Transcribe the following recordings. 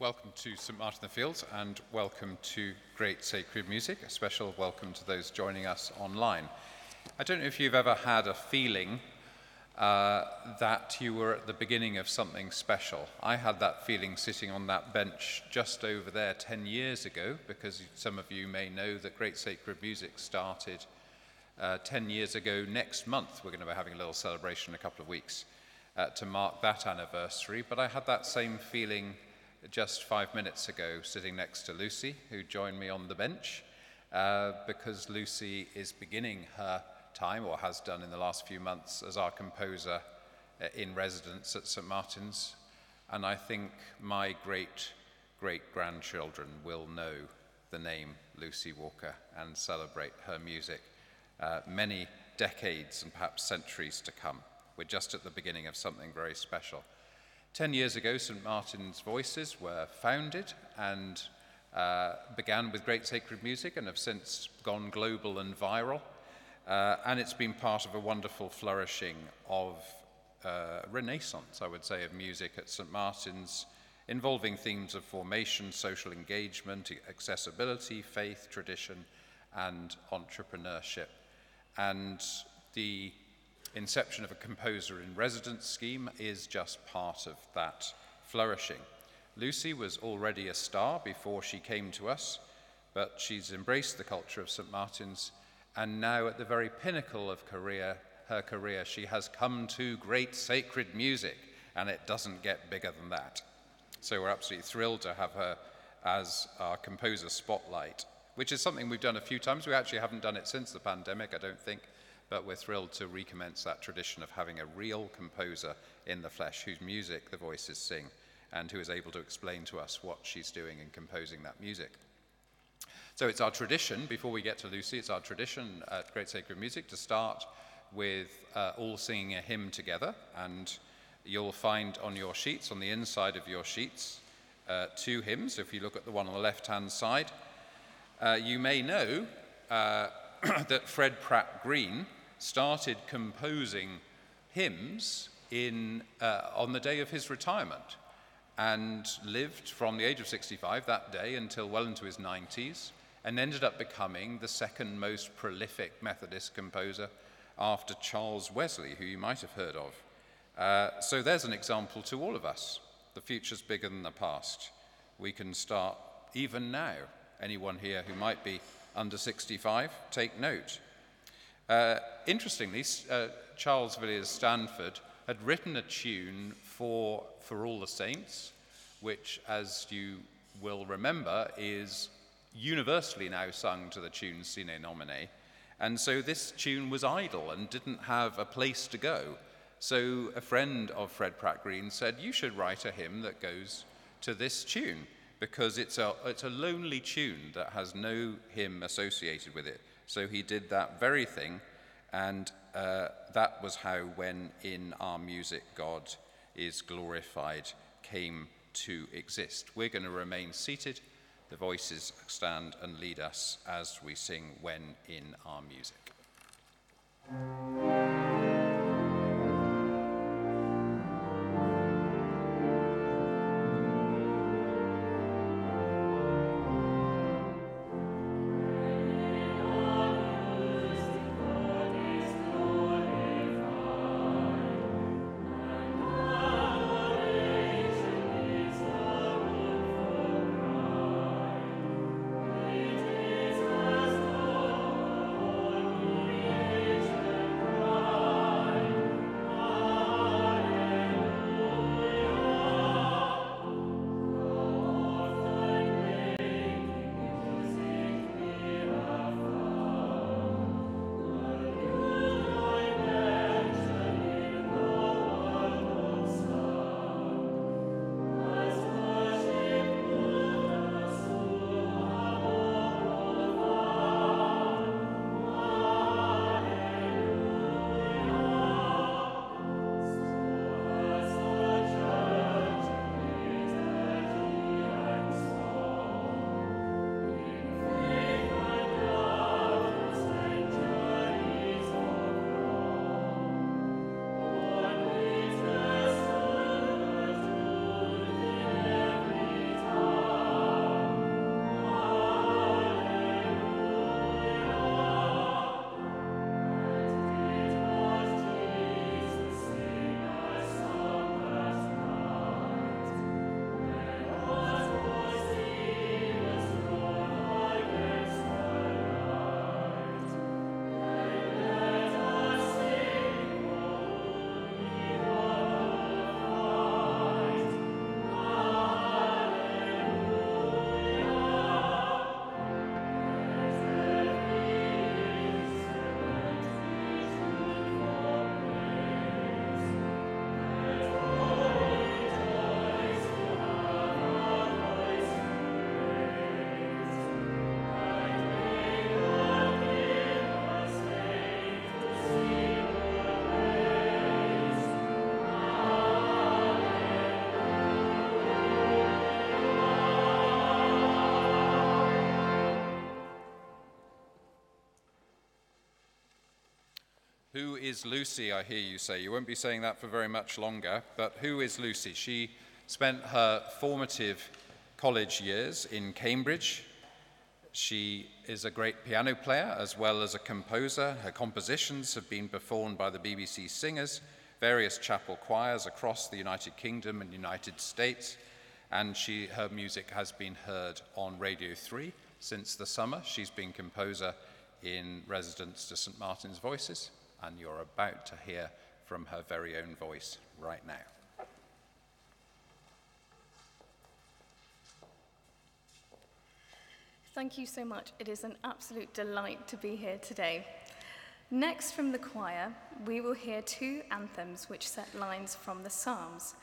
Welcome to St Martin the Fields and welcome to Great Sacred Music. A special welcome to those joining us online. I don't know if you've ever had a feeling uh, that you were at the beginning of something special. I had that feeling sitting on that bench just over there 10 years ago, because some of you may know that Great Sacred Music started uh, 10 years ago next month. We're going to be having a little celebration in a couple of weeks uh, to mark that anniversary. But I had that same feeling just five minutes ago sitting next to Lucy, who joined me on the bench, uh, because Lucy is beginning her time, or has done in the last few months, as our composer uh, in residence at St. Martin's. And I think my great great grandchildren will know the name Lucy Walker and celebrate her music uh, many decades and perhaps centuries to come. We're just at the beginning of something very special. Ten years ago, St. Martin's Voices were founded and uh, began with great sacred music and have since gone global and viral. Uh, and it's been part of a wonderful flourishing of uh, renaissance, I would say, of music at St. Martin's, involving themes of formation, social engagement, accessibility, faith, tradition, and entrepreneurship. And the inception of a composer in residence scheme is just part of that flourishing. Lucy was already a star before she came to us, but she's embraced the culture of St. Martin's, and now at the very pinnacle of career, her career, she has come to great sacred music, and it doesn't get bigger than that. So we're absolutely thrilled to have her as our composer spotlight, which is something we've done a few times. We actually haven't done it since the pandemic, I don't think but we're thrilled to recommence that tradition of having a real composer in the flesh whose music the voices sing and who is able to explain to us what she's doing in composing that music. So it's our tradition, before we get to Lucy, it's our tradition at Great Sacred Music to start with uh, all singing a hymn together. And you'll find on your sheets, on the inside of your sheets, uh, two hymns. If you look at the one on the left hand side, uh, you may know uh, that Fred Pratt Green started composing hymns in, uh, on the day of his retirement and lived from the age of 65 that day until well into his 90s and ended up becoming the second most prolific Methodist composer after Charles Wesley, who you might have heard of. Uh, so there's an example to all of us. The future's bigger than the past. We can start even now. Anyone here who might be under 65, take note. Uh, interestingly, uh, Charles Villiers Stanford had written a tune for For All the Saints, which, as you will remember, is universally now sung to the tune Sine Nomine. And so this tune was idle and didn't have a place to go. So a friend of Fred Pratt Green said, You should write a hymn that goes to this tune because it's a, it's a lonely tune that has no hymn associated with it. So he did that very thing, and uh, that was how, when in our music God is glorified, came to exist. We're going to remain seated. The voices stand and lead us as we sing when in our music. Is Lucy, I hear you say? You won't be saying that for very much longer, but who is Lucy? She spent her formative college years in Cambridge. She is a great piano player as well as a composer. Her compositions have been performed by the BBC Singers, various chapel choirs across the United Kingdom and United States, and she, her music has been heard on Radio 3 since the summer. She's been composer in residence to St. Martin's Voices, and you're about to hear from her very own voice right now. Thank you so much. It is an absolute delight to be here today. Next from the choir, we will hear two anthems which set lines from the Psalms.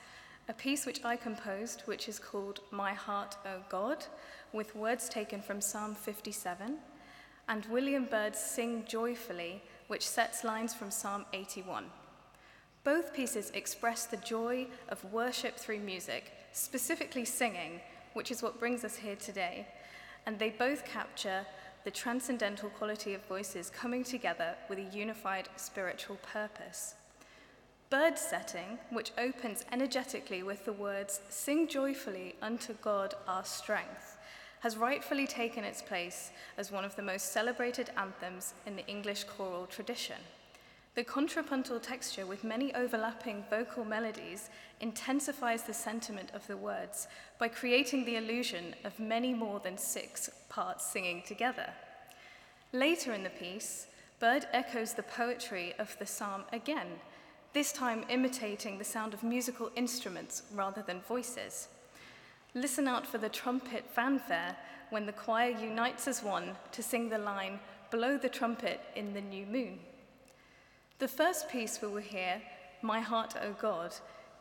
A piece which I composed, which is called My Heart, O God, with words taken from Psalm 57, and William Byrd's Sing Joyfully, which sets lines from Psalm 81. Both pieces express the joy of worship through music, specifically singing, which is what brings us here today, and they both capture the transcendental quality of voices coming together with a unified spiritual purpose. Bird setting, which opens energetically with the words, Sing joyfully unto God our strength, has rightfully taken its place as one of the most celebrated anthems in the English choral tradition. The contrapuntal texture with many overlapping vocal melodies intensifies the sentiment of the words by creating the illusion of many more than six parts singing together. Later in the piece, Bird echoes the poetry of the psalm again, this time imitating the sound of musical instruments rather than voices. Listen out for the trumpet fanfare when the choir unites as one to sing the line, Blow the trumpet in the new moon. The first piece we will hear, My Heart, O God,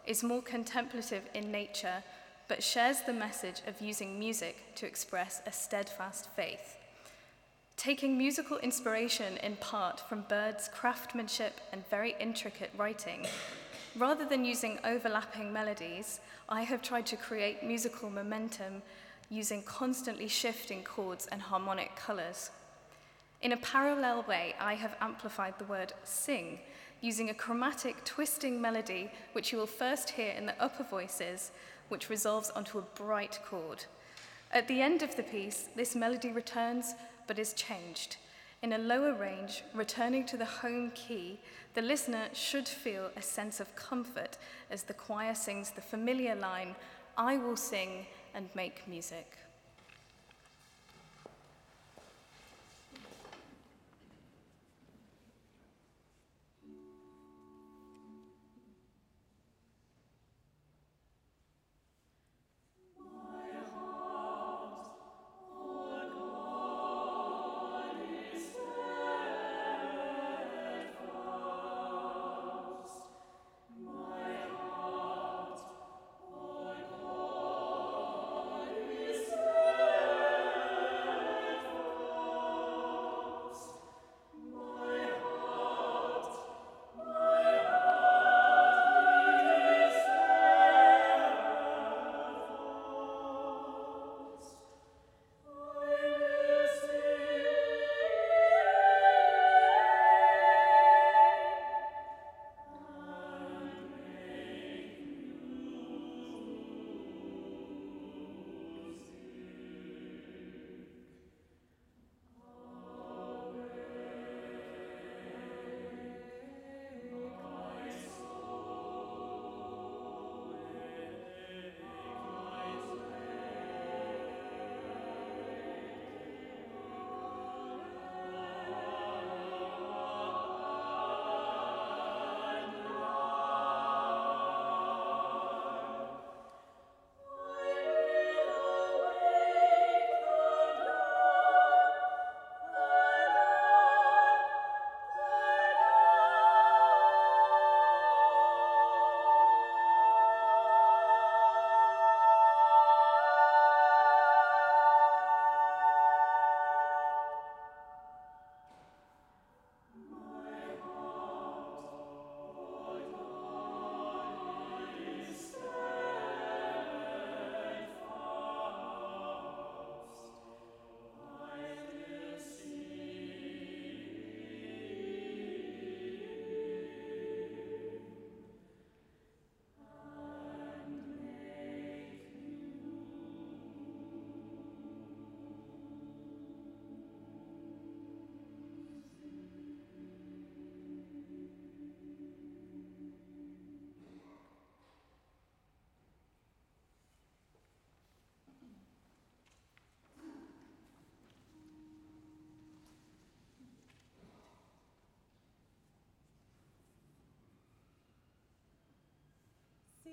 is more contemplative in nature, but shares the message of using music to express a steadfast faith. Taking musical inspiration in part from Bird's craftsmanship and very intricate writing, Rather than using overlapping melodies, I have tried to create musical momentum using constantly shifting chords and harmonic colours. In a parallel way, I have amplified the word sing using a chromatic twisting melody which you will first hear in the upper voices, which resolves onto a bright chord. At the end of the piece, this melody returns but is changed. In a lower range, returning to the home key, the listener should feel a sense of comfort as the choir sings the familiar line, I will sing and make music.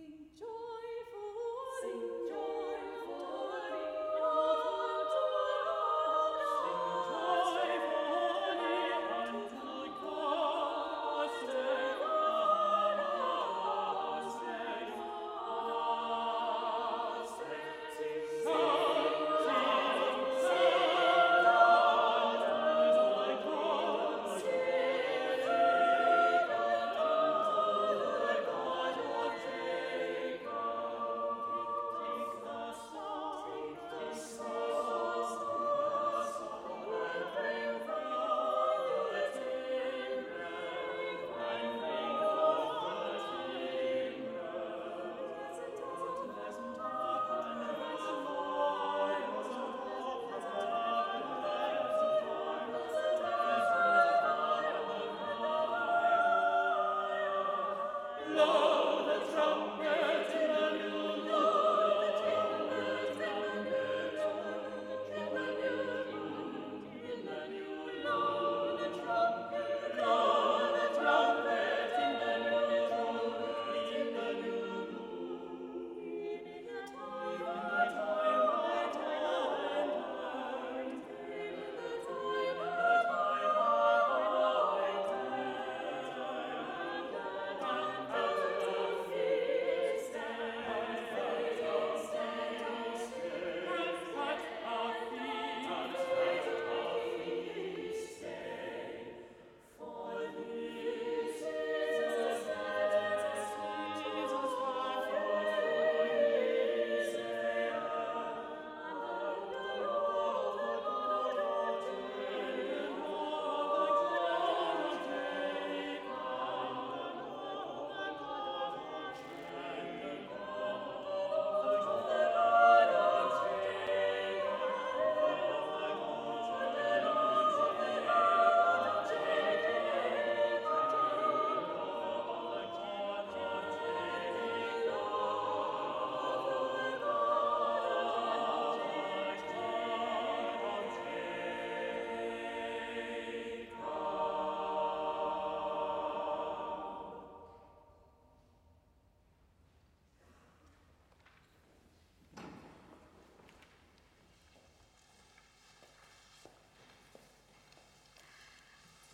sing joy.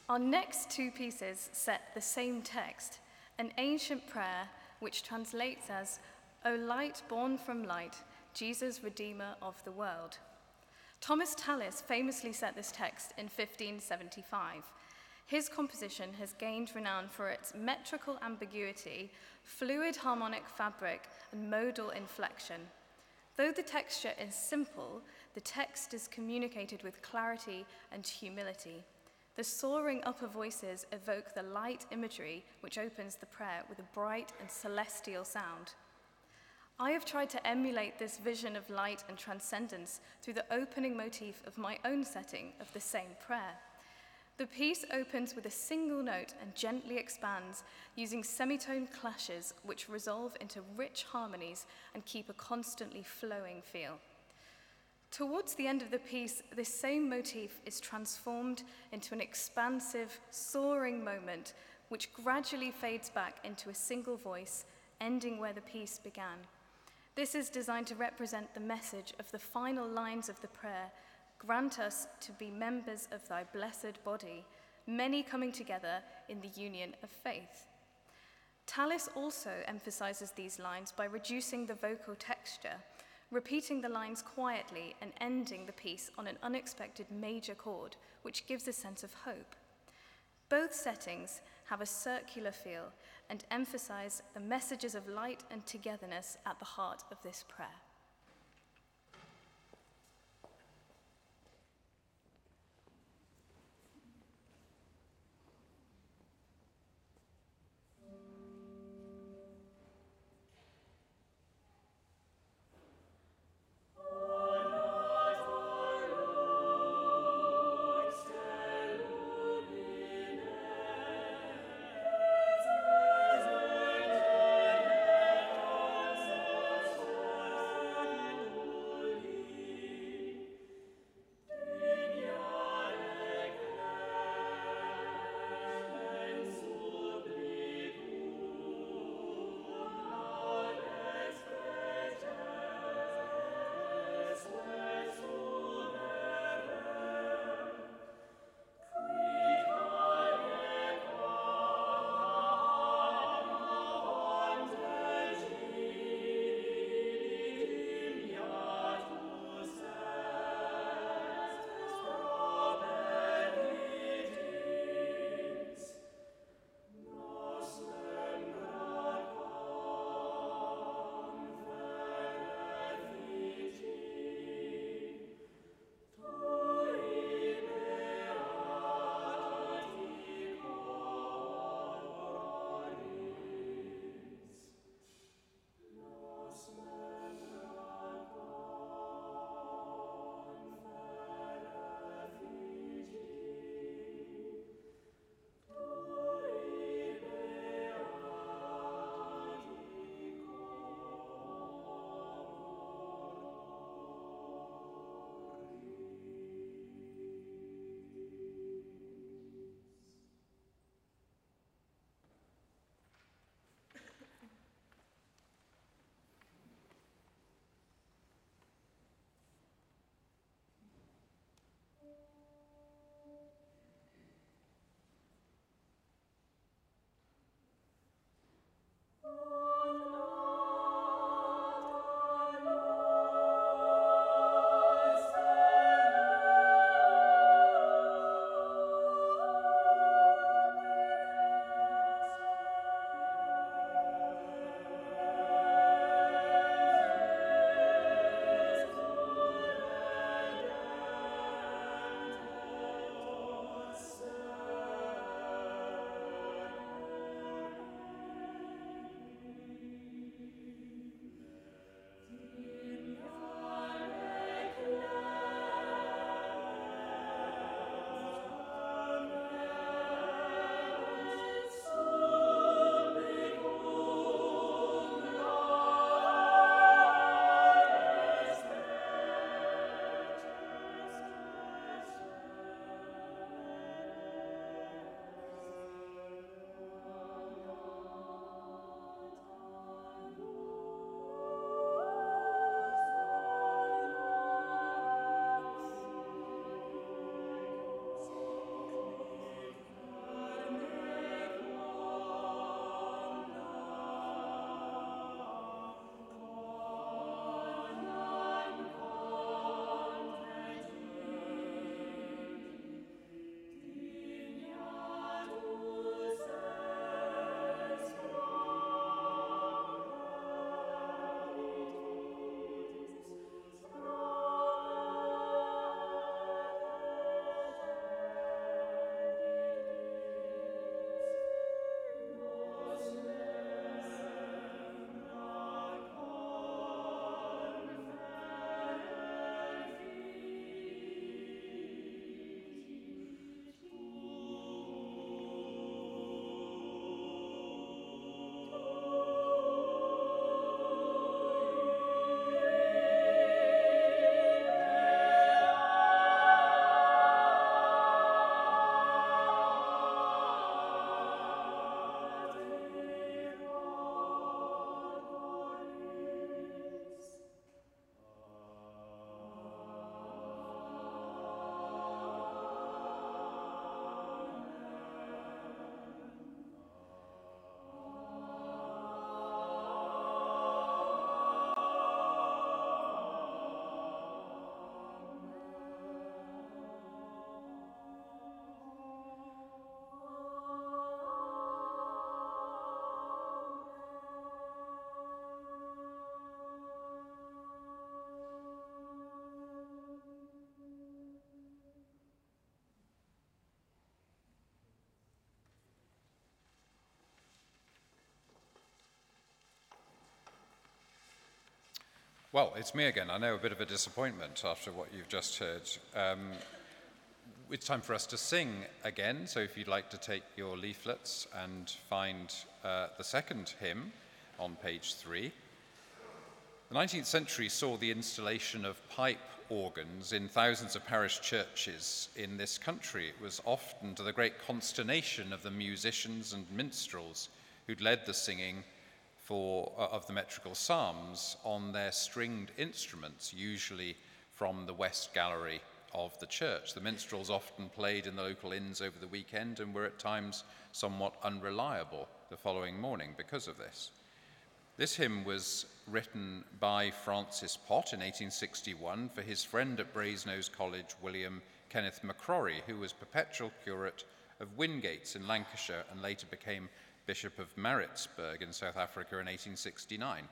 Our next two pieces set the same text, an ancient prayer which translates as, O light born from light, Jesus, Redeemer of the world. Thomas Tallis famously set this text in 1575. His composition has gained renown for its metrical ambiguity, fluid harmonic fabric, and modal inflection. Though the texture is simple, the text is communicated with clarity and humility. The soaring upper voices evoke the light imagery which opens the prayer with a bright and celestial sound. I have tried to emulate this vision of light and transcendence through the opening motif of my own setting of the same prayer. The piece opens with a single note and gently expands, using semitone clashes which resolve into rich harmonies and keep a constantly flowing feel. Towards the end of the piece, this same motif is transformed into an expansive, soaring moment which gradually fades back into a single voice, ending where the piece began. This is designed to represent the message of the final lines of the prayer Grant us to be members of thy blessed body, many coming together in the union of faith. Tallis also emphasizes these lines by reducing the vocal texture repeating the lines quietly and ending the piece on an unexpected major chord, which gives a sense of hope. Both settings have a circular feel and emphasize the messages of light and togetherness at the heart of this prayer. Well, it's me again. I know a bit of a disappointment after what you've just heard. Um, it's time for us to sing again, so if you'd like to take your leaflets and find uh, the second hymn on page three. The 19th century saw the installation of pipe organs in thousands of parish churches in this country. It was often to the great consternation of the musicians and minstrels who'd led the singing for, uh, of the metrical psalms on their stringed instruments, usually from the west gallery of the church. The minstrels often played in the local inns over the weekend and were at times somewhat unreliable the following morning because of this. This hymn was written by Francis Pott in 1861 for his friend at Brasenose College, William Kenneth Macrorie, who was perpetual curate of Wingates in Lancashire and later became Bishop of Maritzburg in South Africa in 1869.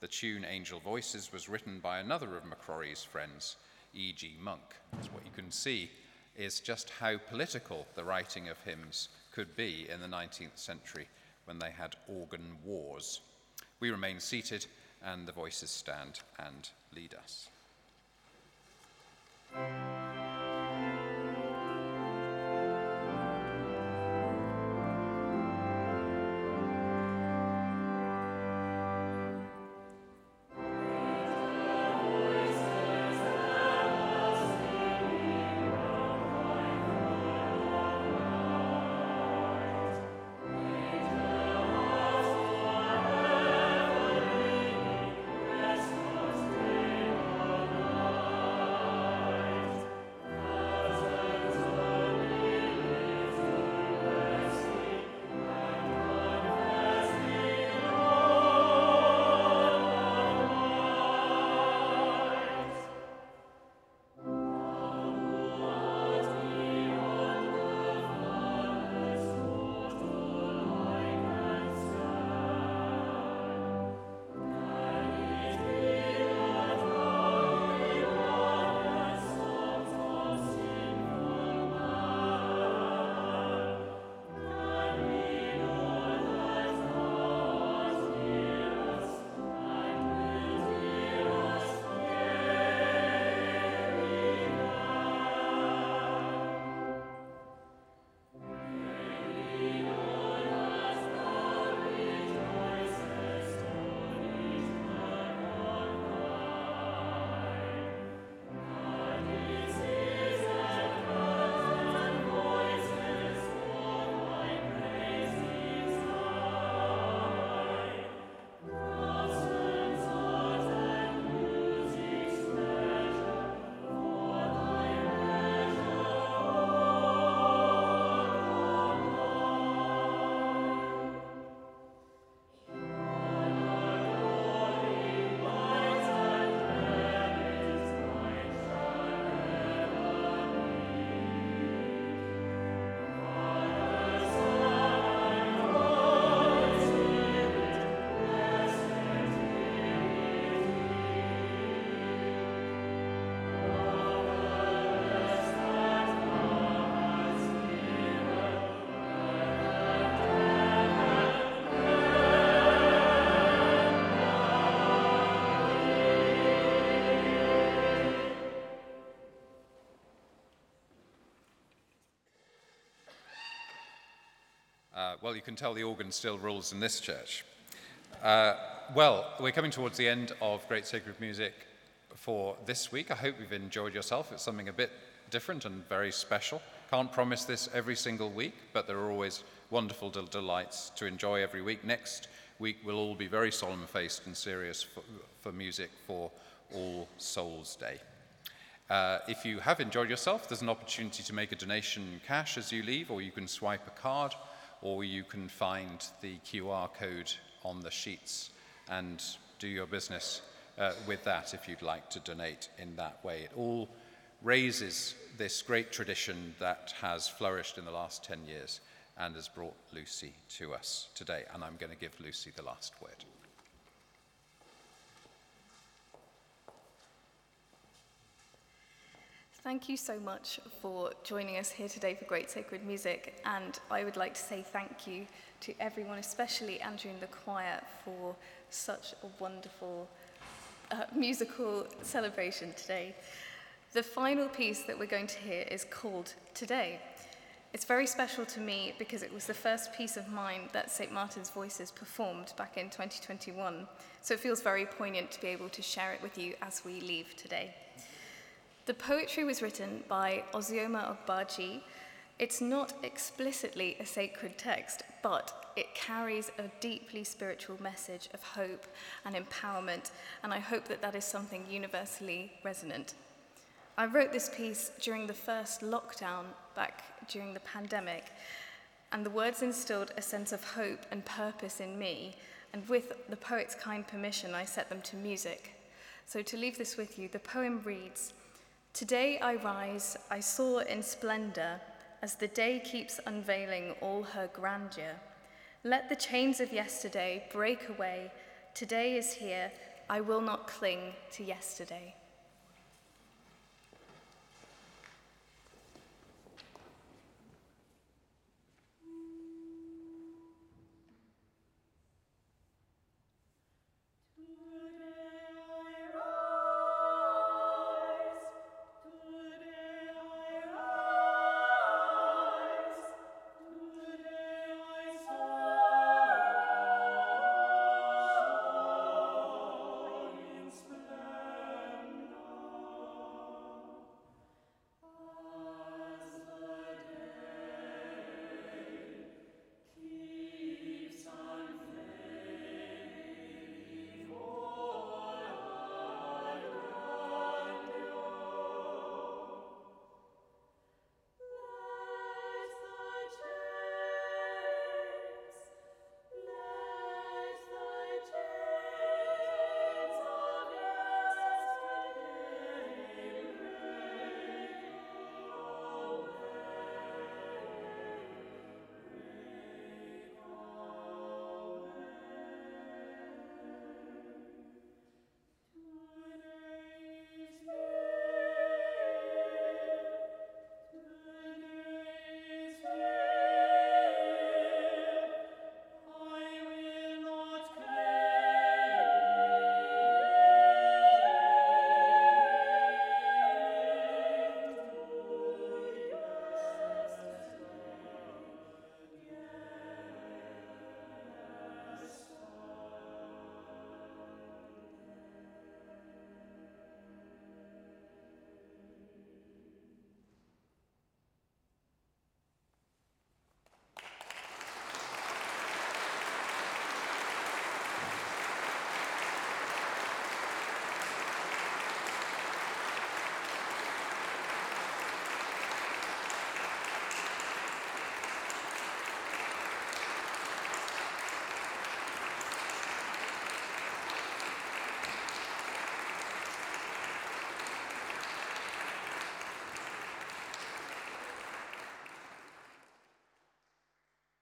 The tune Angel Voices was written by another of Macrorie's friends, E.G. Monk. What you can see is just how political the writing of hymns could be in the 19th century when they had organ wars. We remain seated and the voices stand and lead us. Well, you can tell the organ still rules in this church. Uh, well, we're coming towards the end of Great Sacred Music for this week. I hope you've enjoyed yourself. It's something a bit different and very special. Can't promise this every single week, but there are always wonderful del- delights to enjoy every week. Next week, we'll all be very solemn faced and serious for, for music for All Souls Day. Uh, if you have enjoyed yourself, there's an opportunity to make a donation in cash as you leave, or you can swipe a card or you can find the QR code on the sheets and do your business uh, with that if you'd like to donate in that way. It all raises this great tradition that has flourished in the last 10 years and has brought Lucy to us today. And I'm going to give Lucy the last word. Thank you so much for joining us here today for Great Sacred Music. And I would like to say thank you to everyone, especially Andrew and the choir, for such a wonderful uh, musical celebration today. The final piece that we're going to hear is called Today. It's very special to me because it was the first piece of mine that St. Martin's Voices performed back in 2021. So it feels very poignant to be able to share it with you as we leave today. The poetry was written by Ozioma Ogbaji. It's not explicitly a sacred text, but it carries a deeply spiritual message of hope and empowerment, and I hope that that is something universally resonant. I wrote this piece during the first lockdown back during the pandemic, and the words instilled a sense of hope and purpose in me, and with the poet's kind permission, I set them to music. So to leave this with you, the poem reads Today I rise, I soar in splendor as the day keeps unveiling all her grandeur. Let the chains of yesterday break away. Today is here. I will not cling to yesterday.